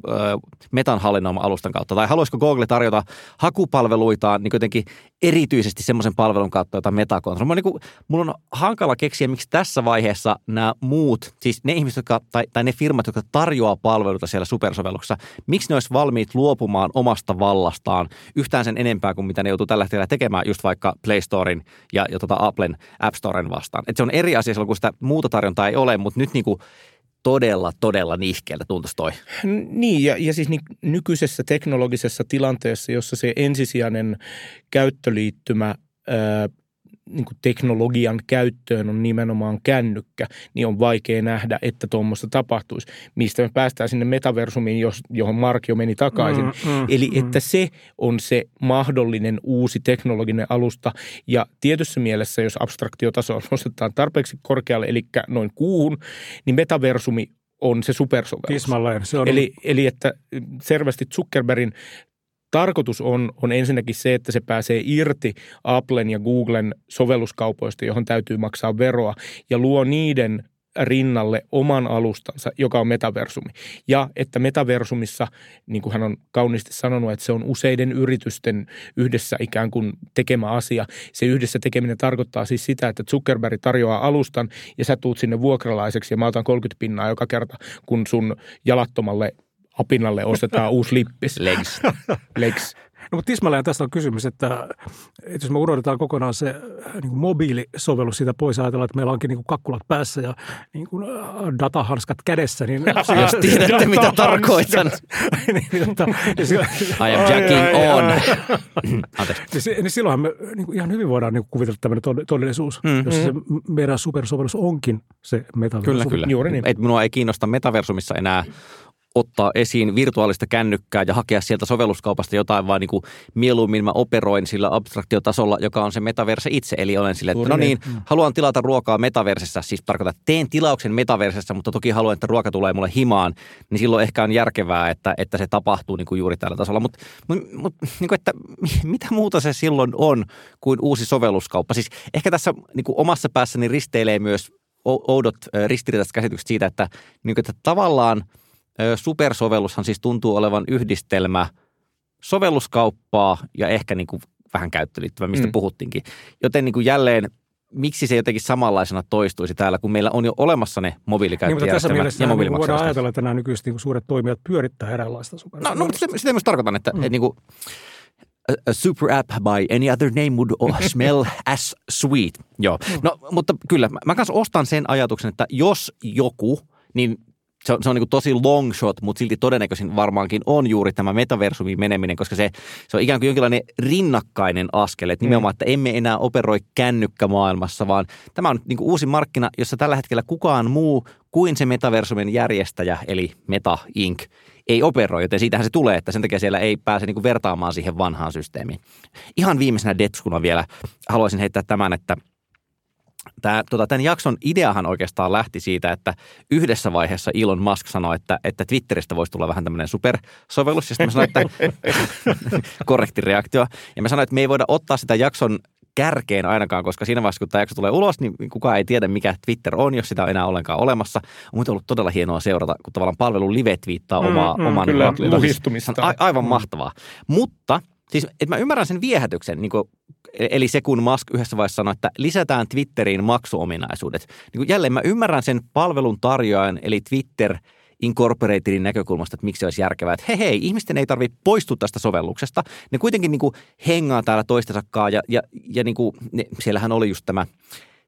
ö, metan hallinnoima alustan kautta, tai haluaisiko Google tarjota hakupalveluitaan niin jotenkin erityisesti semmoisen palvelun kautta, jota meta kontrolloi. Niin mulla on hankala keksiä, miksi tässä vaiheessa nämä muut, siis ne ihmiset, jotka, tai, tai ne firmat, jotka tarjoaa palveluita siellä supersovelluksessa, miksi ne olisi valmiit luopumaan omasta vallastaan yhtään sen enempää kuin mitä ne joutuu tällä hetkellä tekemään just vaikka Play Storein ja, ja tota Applen App Storen vastaan. Et se on eri asia silloin, kun sitä muuta tarjontaa ei ole, mutta nyt niin kuin todella, todella nihkeältä tuntuisi toi. Niin, ja, ja siis nykyisessä teknologisessa tilanteessa, jossa se ensisijainen käyttöliittymä niin kuin teknologian käyttöön on nimenomaan kännykkä, niin on vaikea nähdä, että tuommoista tapahtuisi. Mistä me päästään sinne metaversumiin, jos, johon Mark jo meni takaisin. Mm, mm, Eli mm. että se on se mahdollinen uusi teknologinen alusta. Ja tietyssä mielessä, jos abstraktiotaso nostetaan tarpeeksi korkealle, eli noin kuuhun, niin metaversumi on se supersovellus. Tismalleen. Se on... eli, eli että selvästi Zuckerbergin tarkoitus on, on ensinnäkin se, että se pääsee irti Applen ja Googlen sovelluskaupoista, johon täytyy maksaa veroa, ja luo niiden rinnalle oman alustansa, joka on metaversumi. Ja että metaversumissa, niin kuin hän on kauniisti sanonut, että se on useiden yritysten yhdessä ikään kuin tekemä asia. Se yhdessä tekeminen tarkoittaa siis sitä, että Zuckerberg tarjoaa alustan ja sä tuut sinne vuokralaiseksi ja mä otan 30 pinnaa joka kerta, kun sun jalattomalle apinalle ostetaan uusi lippis. Legs. Legs. No mutta tismalleen tästä on kysymys, että, että jos me unohdetaan kokonaan se niin kuin mobiilisovellus siitä pois, ajatellaan, että meillä onkin niin kuin kakkulat päässä ja niin kuin äh, datahanskat kädessä. Niin, jos tiedätte, mitä tarkoitan. niin, tota, I am jacking on. niin, niin silloinhan me niin kuin ihan hyvin voidaan niin kuin kuvitella tämmöinen todellisuus, mm-hmm. jos se meidän supersovellus onkin se metaversumi. Kyllä, kyllä. Juuri niin. Et minua ei kiinnosta metaversumissa enää ottaa esiin virtuaalista kännykkää ja hakea sieltä sovelluskaupasta jotain, vaan niin kuin mieluummin mä operoin sillä abstraktiotasolla, joka on se metaverse itse. Eli olen sille, että no niin, mm. haluan tilata ruokaa metaversessä, siis tarkoittaa, että teen tilauksen metaversessä, mutta toki haluan, että ruoka tulee mulle himaan, niin silloin ehkä on järkevää, että, että se tapahtuu niin kuin juuri tällä tasolla. Mutta mut, mut, niin kuin, että mitä muuta se silloin on kuin uusi sovelluskauppa? Siis ehkä tässä niin kuin omassa päässäni risteilee myös oudot ristiriitaiset käsitykset siitä, että, niin kuin, että tavallaan – supersovellushan siis tuntuu olevan yhdistelmä sovelluskauppaa ja ehkä niin kuin vähän käyttöliittyvä, mistä mm. puhuttiinkin. Joten niin kuin jälleen miksi se jotenkin samanlaisena toistuisi täällä, kun meillä on jo olemassa ne mobiilikäyttäjärjestelmät niin, ja mobiilimaksajat. voidaan ajatella, että nämä nykyiset niin suuret toimijat pyörittää eräänlaista supersovellusta. No, no sitä, sitä myös tarkoitan, että, mm. että niin kuin, a, super app by any other name would smell as sweet. Joo, mm. no mutta kyllä, mä, mä kanssa ostan sen ajatuksen, että jos joku, niin se on, se on niin tosi long shot, mutta silti todennäköisin varmaankin on juuri tämä metaversumiin meneminen, koska se, se on ikään kuin jonkinlainen rinnakkainen askel, että nimenomaan, että emme enää operoi kännykkämaailmassa, vaan tämä on niin uusi markkina, jossa tällä hetkellä kukaan muu kuin se metaversumin järjestäjä, eli Meta Inc., ei operoi, joten siitähän se tulee, että sen takia siellä ei pääse niin vertaamaan siihen vanhaan systeemiin. Ihan viimeisenä detskuna vielä haluaisin heittää tämän, että – Tämä, tota, tämän jakson ideahan oikeastaan lähti siitä, että yhdessä vaiheessa Elon Musk sanoi, että, että Twitteristä voisi tulla vähän tämmöinen supersovellus. Ja sitten mä sanoin, että korrekti reaktio. Ja mä sanoin, että me ei voida ottaa sitä jakson kärkeen ainakaan, koska siinä vaiheessa, kun tämä jakso tulee ulos, niin kukaan ei tiedä, mikä Twitter on, jos sitä on enää ollenkaan olemassa. On muuten ollut todella hienoa seurata, kun tavallaan palvelu live-twiittaa mm, omaa, mm, oman... Kyllä. A, aivan mm. mahtavaa. Mutta siis, että mä ymmärrän sen viehätyksen, niin kuin Eli se, kun Musk yhdessä vaiheessa sanoi, että lisätään Twitteriin maksuominaisuudet. Niin kuin jälleen mä ymmärrän sen palvelun tarjoajan, eli Twitter Incorporatedin näkökulmasta, että miksi olisi järkevää, että hei, hei ihmisten ei tarvitse poistua tästä sovelluksesta. Ne kuitenkin niin kuin hengaa täällä toistensa ja, ja, ja niin kuin, ne, siellähän oli just tämä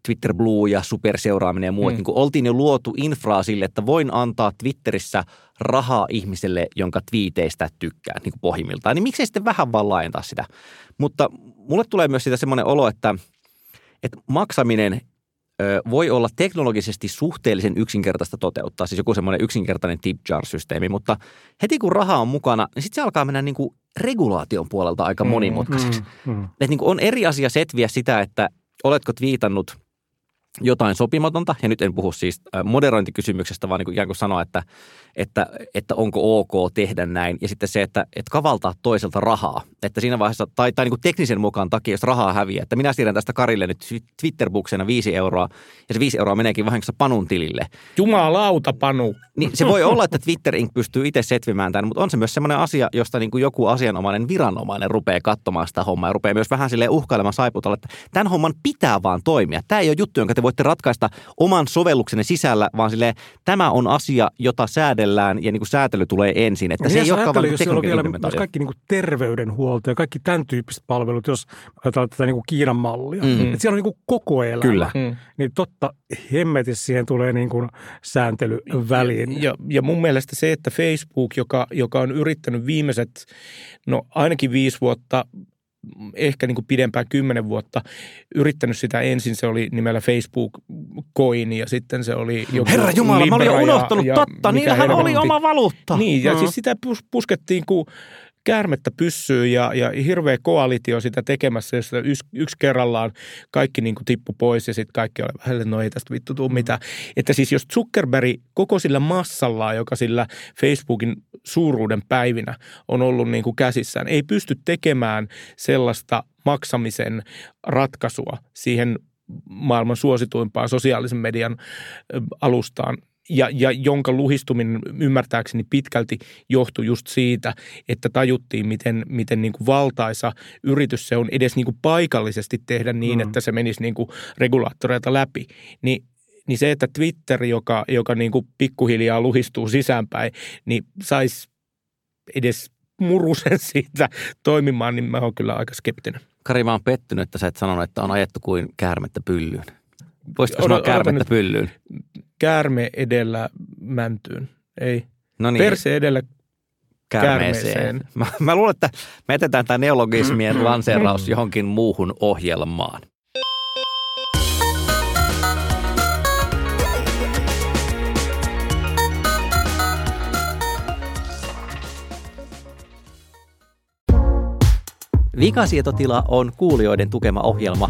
Twitter Blue ja superseuraaminen ja muu. Mm. Niin oltiin jo luotu infraa sille, että voin antaa Twitterissä rahaa ihmiselle, jonka twiiteistä tykkää niin pohjimmiltaan. Niin miksei sitten vähän vaan laajentaa sitä? Mutta mulle tulee myös siitä semmoinen olo, että, että maksaminen voi olla teknologisesti suhteellisen yksinkertaista toteuttaa, siis joku semmoinen yksinkertainen tip jar-systeemi, mutta heti kun raha on mukana, niin sitten se alkaa mennä niin kuin regulaation puolelta aika mm, monimutkaiseksi. Mm, mm. Et niin kuin on eri asia setviä sitä, että oletko viitannut – jotain sopimatonta, ja nyt en puhu siis äh, moderointikysymyksestä, vaan niin kuin ikään kuin sanoa, että, että, että onko ok tehdä näin, ja sitten se, että, että kavaltaa toiselta rahaa, että siinä vaiheessa, tai, tai niin kuin teknisen mukaan takia, jos rahaa häviää, että minä siirrän tästä Karille nyt Twitterbuksena viisi euroa, ja se viisi euroa meneekin vahingossa Panun tilille. Jumalauta, Panu! Niin se voi olla, että Twitter Inc. pystyy itse setvimään tämän, mutta on se myös semmoinen asia, josta niin kuin joku asianomainen viranomainen rupeaa katsomaan sitä hommaa, ja rupeaa myös vähän silleen uhkailemaan saiputalla, että tämän homman pitää vaan toimia. Tämä ei ole juttu, jonka te voitte ratkaista oman sovelluksenne sisällä, vaan sille tämä on asia, jota säädellään ja niin kuin säätely tulee ensin. Että se ei olekaan vain jos on vielä myös kaikki niin kuin terveydenhuolto ja kaikki tämän tyyppiset palvelut, jos ajatellaan tätä niin kuin Kiinan mallia. Mm. Että siellä on niin kuin koko elämä. Kyllä. Mm. Niin totta, hemmetissä siihen tulee niin kuin sääntely väliin. Ja, ja mun mielestä se, että Facebook, joka, joka on yrittänyt viimeiset, no ainakin viisi vuotta ehkä niin kuin pidempään kymmenen vuotta yrittänyt sitä. Ensin se oli nimellä Facebook Coin ja sitten se oli joku Herra Jumala, mä olin ja- unohtanut, ja totta, mikä niillähän oli oma valuutta. Niin, ja Mm. siis sitä pus- puskettiin kuin käärmettä pyssyyn ja, ja hirveä koalitio sitä tekemässä, jossa yksi, yksi kerrallaan kaikki niin tippu pois ja sitten kaikki oli vähän, että no ei tästä vittu tuu mitään. Että siis jos Zuckerberg koko sillä massallaan, joka sillä Facebookin suuruuden päivinä on ollut niin kuin käsissään, ei pysty tekemään sellaista maksamisen ratkaisua siihen maailman suosituimpaan sosiaalisen median alustaan, ja, ja jonka luhistuminen ymmärtääkseni pitkälti johtui just siitä, että tajuttiin, miten, miten niin kuin valtaisa yritys se on edes niin kuin paikallisesti tehdä niin, Mm. että se menisi niin kuin regulaattoreilta läpi. Niin, niin se, että Twitter, joka, joka niin kuin pikkuhiljaa luhistuu sisäänpäin, niin saisi edes murusen siitä toimimaan, niin mä oon kyllä aika skeptinen. Kari, mä oon pettynyt, että sä et sanonut, että on ajettu kuin käärmettä pyllyyn. Voisitko sanoa käärmettä nyt. pyllyyn? Käärme edellä mäntyyn. Ei. No niin, Perse edellä käärmeeseen. käärmeeseen. Mä, mä luulen, että me jätetään tämä neologismien lanseeraus johonkin muuhun ohjelmaan. Vikasietotila on kuulijoiden tukema ohjelma.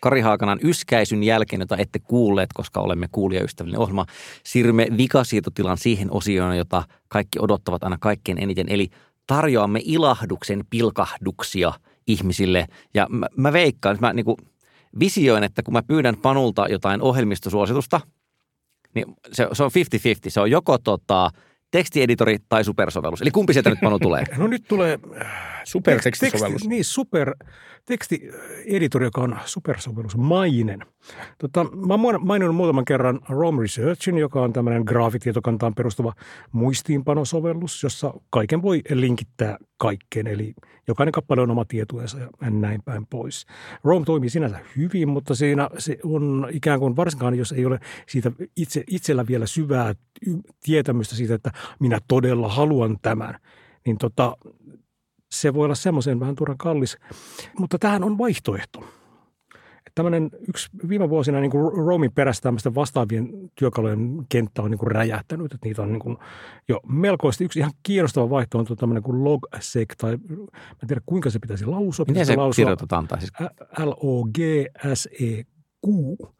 Kari Haakanan yskäisyn jälkeen, jota ette kuulleet, koska olemme kuulijaystävällinen ohjelma, siirrymme vikasietotilan siihen osioon, jota kaikki odottavat aina kaikkein eniten. Eli tarjoamme ilahduksen pilkahduksia ihmisille. Ja mä, mä veikkaan, mä niinku visioin, että kun mä pyydän Panulta jotain ohjelmistosuositusta, niin se, se on 50-50. Se on joko tota, tekstieditori tai supersovellus. Eli kumpi sieltä nyt Panu tulee? No nyt tulee Supertekstisovellus. Teksti, niin, super tekstieditori, joka on supersovellusmainen. Tota, mä oon maininnut muutaman kerran Rome Researchin, joka on tämmöinen graafitietokantaan perustuva muistiinpanosovellus, jossa kaiken voi linkittää kaikkeen. Eli jokainen kappale on oma tietojensa ja näin päin pois. Rome toimii sinänsä hyvin, mutta siinä se on ikään kuin, varsinkaan jos ei ole siitä itse, itsellä vielä syvää tietämystä siitä, että minä todella haluan tämän, niin tota, se voi olla semmoisen vähän turhan kallis. Mutta tähän on vaihtoehto. Tämmöinen yksi viime vuosina niin kuin Romin perässä tämmöisten vastaavien työkalujen kenttä on niin kuin räjähtänyt. Että niitä on niin kuin jo melkoisesti. Yksi ihan kiinnostava vaihtoehto on tämmöinen kuin logsec, tai mä en tiedä kuinka se pitäisi lausua. Miten se lausua kirjoitetaan? Tai siis, L-O-G-S-E-Q.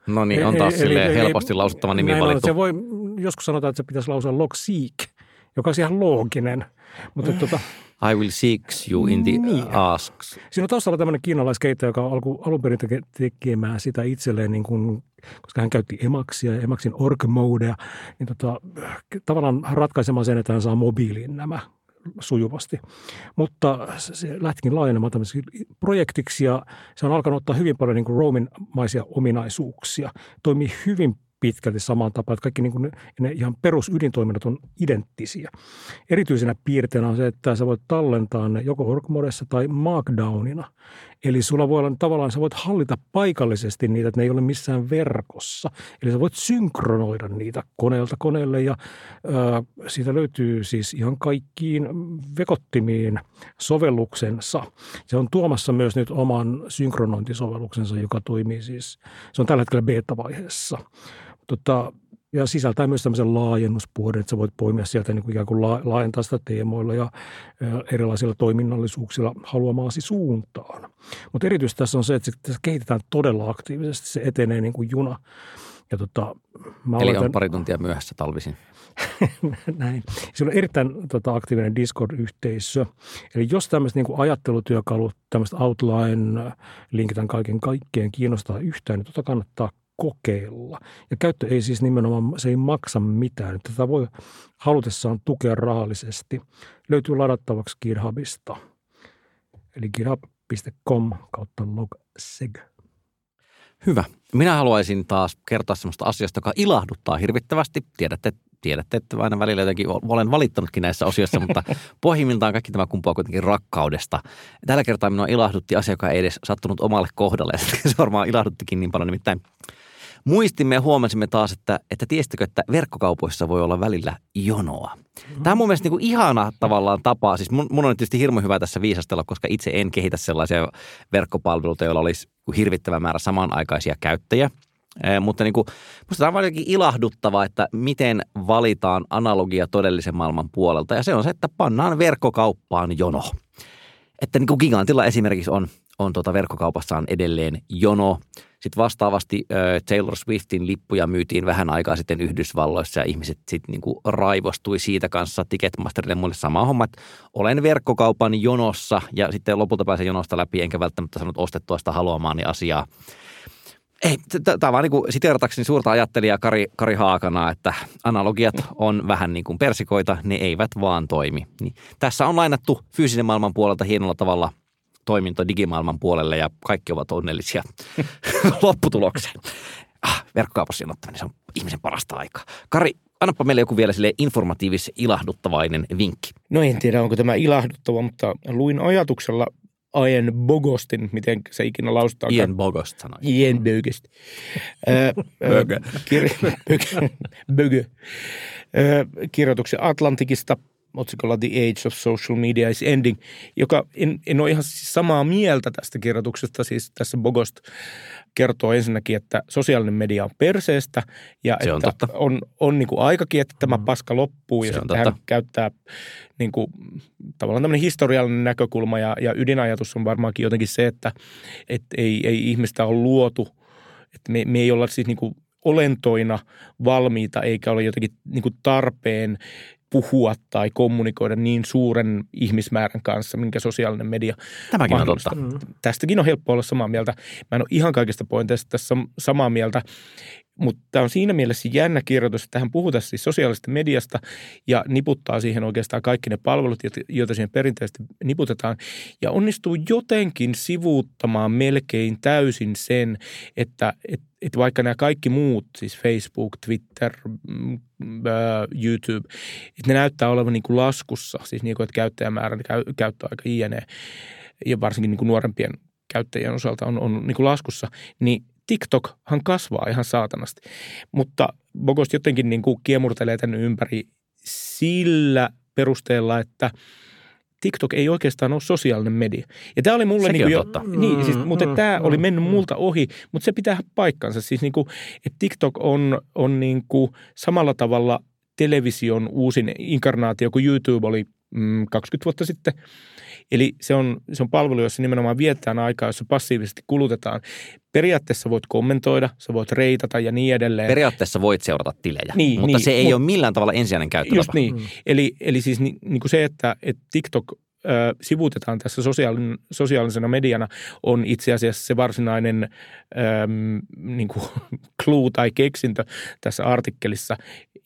no niin, on Eli- taas eli- helposti lausuttava nimi valittu. Se voi, joskus sanotaan, että se pitäisi lausua logseek, joka on ihan looginen. Mutta tota, I will seek you in the Niin. asks. Siinä on taustalla tämmöinen kiinalaiskeitto, joka alku, alun perin teke, tekemään sitä itselleen, niin kuin, koska hän käytti Emaxia ja Emaxin org modea, niin tota, tavallaan ratkaisemaan sen, että hän saa mobiiliin nämä sujuvasti. Mutta se- lähtikin laajenemaan tämmöiseksi projektiksi ja se on alkanut ottaa hyvin paljon niin kuin Roamin-maisia ominaisuuksia. Toimii hyvin pitkälti samaan tapaan, että kaikki niin kuin ne, ihan perusydintoiminnot on identtisiä. Erityisenä piirteenä on se, että sä voit tallentaa ne joko org-modessa tai markdownina. Eli sulla voi olla tavallaan, sä voit hallita paikallisesti niitä, että ne ei ole missään verkossa. Eli sä voit synkronoida niitä koneelta koneelle ja ö, siitä löytyy siis ihan kaikkiin vekottimiin sovelluksensa. Se on tuomassa myös nyt oman synkronointisovelluksensa, joka toimii siis, se on tällä hetkellä beta-vaiheessa. Tota, ja sisältää myös tämmöisen laajennuspuolen, että sä voit poimia sieltä niin kuin ikään kuin la- laajentaa sitä teemoilla ja erilaisilla toiminnallisuuksilla haluamaasi suuntaan. Mutta erityisesti tässä on se, että se tässä kehitetään todella aktiivisesti, se etenee niin kuin juna. Ja tota, mä Eli oletan- on pari tuntia myöhässä talvisin. näin. Se on erittäin tota, aktiivinen Discord-yhteisö. Eli jos tämmöiset niin ajattelutyökalut, tämmöiset outline, linkitän kaiken kaikkeen, kiinnostaa yhtään, niin tota kannattaa kokeilla. Ja käyttö ei siis nimenomaan, se ei maksa mitään. Tätä voi halutessaan tukea rahallisesti. Löytyy ladattavaksi GitHubista. Eli github.com kautta logseg. Hyvä. Minä haluaisin taas kertoa sellaista asiasta, joka ilahduttaa hirvittävästi. Tiedätte, tiedätte, että aina välillä jotenkin olen valittanutkin näissä osioissa, mutta pohjimmiltaan kaikki tämä kumpuaa kuitenkin rakkaudesta. Tällä kertaa minua ilahdutti asia, joka ei edes sattunut omalle kohdalle. Se varmaan ilahduttikin niin paljon, nimittäin muistimme ja huomasimme taas, että, että tiestikö, että verkkokaupoissa voi olla välillä jonoa. Tämä on mun mielestä niin kuin ihana tavallaan tapa. Siis mun, mun on tietysti hirmu hyvä tässä viisastella, koska itse en kehitä sellaisia verkkopalveluita, joilla olisi hirvittävä määrä samanaikaisia käyttäjiä. Mutta niin kuin, musta tämä on jotenkin ilahduttava, että miten valitaan analogia todellisen maailman puolelta. Ja se on se, että pannaan verkkokauppaan jono. Että niin kuin Gigantilla esimerkiksi on, on tuota verkkokaupassaan edelleen jono. Sitten vastaavasti Taylor Swiftin lippuja myytiin vähän aikaa sitten Yhdysvalloissa ja ihmiset sitten niinku raivostui siitä kanssa Ticketmasterille mulle sama homma, että olen verkkokaupan jonossa ja sitten lopulta pääsen jonosta läpi enkä välttämättä saanut ostettua sitä haluamaani asiaa. Ei, tämä vaan niin siteeratakseni suurta ajattelijaa Kari, Kari Haakana, että analogiat on vähän niin kuin persikoita, ne eivät vaan toimi. Niin tässä on lainattu fyysisen maailman puolelta hienolla tavalla – toiminto digimaailman puolelle ja kaikki ovat onnellisia lopputulokseen. Ah, verkkokaupassa jonottaminen, se on ihmisen parasta aikaa. Kari, annapa meille joku vielä sille informatiivis ilahduttavainen vinkki. No en tiedä, onko tämä ilahduttava, mutta luin ajatuksella Ian Bogostin, miten se ikinä lausutaan. Ian Bogost sanoi. Ian Bogost. Bögö. Bögö. Kirjoituksen Atlantikista otsikolla The Age of Social Media is Ending, joka en, en ole ihan samaa mieltä tästä kirjoituksesta. Siis tässä Bogost kertoo ensinnäkin, että sosiaalinen media on perseestä ja Se on että totta. on, on niin kuin aikakin, että tämä Mm. paska loppuu ja Se on sitten hän käyttää niin kuin, tavallaan tämmöinen historiallinen näkökulma ja, ja ydinajatus on varmaankin jotenkin se, että et ei, ei ihmistä ole luotu, että me, me ei olla siis niin kuin olentoina valmiita eikä ole jotenkin niin kuin tarpeen puhua tai kommunikoida niin suuren ihmismäärän kanssa, minkä sosiaalinen media Tämäkin on totta. Tästäkin on helppo olla samaa mieltä. Mä en ole ihan kaikista pointeista tässä sam- samaa mieltä, mutta tämä on siinä mielessä jännä kirjoitus, että hän puhuu tässä siis sosiaalisesta mediasta ja niputtaa siihen oikeastaan kaikki ne palvelut, joita- siihen perinteisesti niputetaan. Ja onnistuu jotenkin sivuuttamaan melkein täysin sen, että et, et vaikka nämä kaikki muut, siis Facebook, Twitter, mm, ää, YouTube, että ne näyttää olevan niin kuin laskussa, siis niin kuin, että käyttäjämäärä, käy, käyttöaika jne. Ja varsinkin niin kuin nuorempien käyttäjien osalta on, on niin kuin laskussa, niin TikTokhan kasvaa ihan saatanasti. Mutta Bogost jotenkin niin kuin kiemurtelee tänne ympäri sillä perusteella, että TikTok ei oikeastaan ole sosiaalinen media. Ja tämä oli mulle Sekin niin kuin on jo, totta. niin, siis, Mm, mutta mm, tämä oli mm, mennyt mm. multa ohi, mutta se pitää paikkansa. Siis niin kuin, että TikTok on, on niin kuin samalla tavalla television uusin inkarnaatio kuin YouTube oli mm, 20 vuotta sitten. Eli se on, se on palvelu, jossa nimenomaan vietetään aikaa, jossa passiivisesti kulutetaan. Periaatteessa voit kommentoida, sä voit reitata ja niin edelleen. Periaatteessa voit seurata tilejä, Niin, mutta niin, se ei mut- ole millään tavalla ensisijainen käyttötapa. Just niin. Mm. Eli, eli siis ni, niin kuin se, että, että TikTok ö, sivuutetaan tässä sosiaalin, sosiaalisena mediana, on itse asiassa se varsinainen äm, niin kuin clue tai keksintö tässä artikkelissa.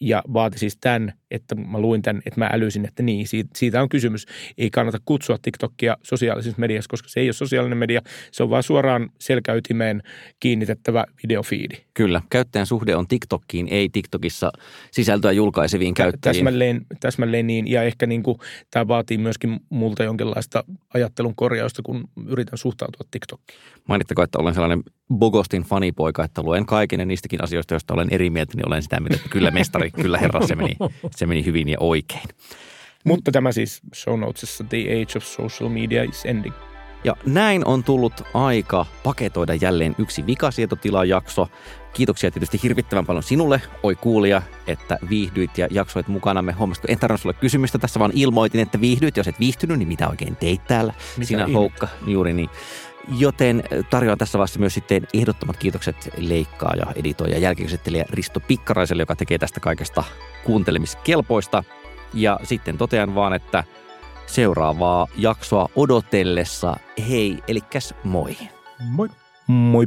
Ja vaati siis tämän, että mä luin tämän, että mä älysin, että niin, siitä, siitä on kysymys. Ei kannata kutsua TikTokia sosiaalisessa mediassa, koska se ei ole sosiaalinen media. Se on vain suoraan selkäytimeen kiinnitettävä videofiidi. Kyllä, käyttäjän suhde on TikTokkiin, ei TikTokissa sisältöä julkaiseviin käyttäjiin. Täsmälleen, täsmälleen niin, ja ehkä niin kuin, tämä vaatii myöskin multa jonkinlaista ajattelun korjausta, kun yritän suhtautua TikTokkiin. Mainittakoon, että olen sellainen Bogostin fanipoika, että luen kaiken ja niistäkin asioista, joista olen eri mieltä, niin olen sitä mieltä, että kyllä mestari, kyllä herra, se meni, se meni hyvin ja oikein. Mutta tämä siis show notesissa The Age of Social Media is ending. Ja näin on tullut aika paketoida jälleen yksi vikasietotilajakso. Kiitoksia tietysti hirvittävän paljon sinulle, oi kuulija, että viihdyit ja jaksoit mukanamme. Huomasitko, en tarvinnut sulle kysymystä tässä, vaan ilmoitin, että viihdyit. Jos et viihtynyt, niin mitä oikein teit täällä? Mitä Sinä ihmettä? houkka, juuri niin. Joten tarjoan tässä vaiheessa myös sitten ehdottomat kiitokset leikkaaja, editoija ja jälkikäsittelijä Risto Pikkaraiselle, joka tekee tästä kaikesta kuuntelemiskelpoista. Ja sitten totean vaan, että seuraavaa jaksoa odotellessa hei, elikäs moi. Moi. Moi.